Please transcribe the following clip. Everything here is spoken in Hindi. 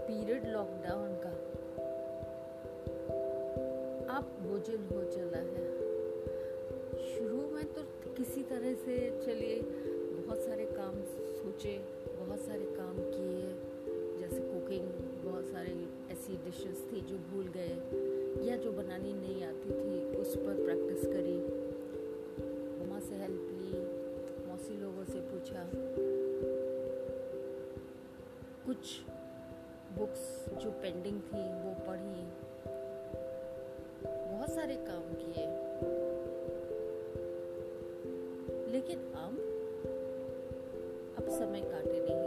पीरियड लॉकडाउन का। अब भोजन हो चला है। शुरू में तो किसी तरह से चलिए, बहुत सारे काम सोचे, बहुत सारे काम किए, जैसे कुकिंग बहुत सारे ऐसी डिशेस थी जो भूल गए, या जो बनानी नहीं आती थी, उस पर प्रैक्टिस करी। मामा से हेल्प ली, मौसी लोगों से पूछा। कुछ बुक्स जो पेंडिंग थी, वो पढ़ी। बहुत सारे काम किए। लेकिन अब अब समय काटे नहीं।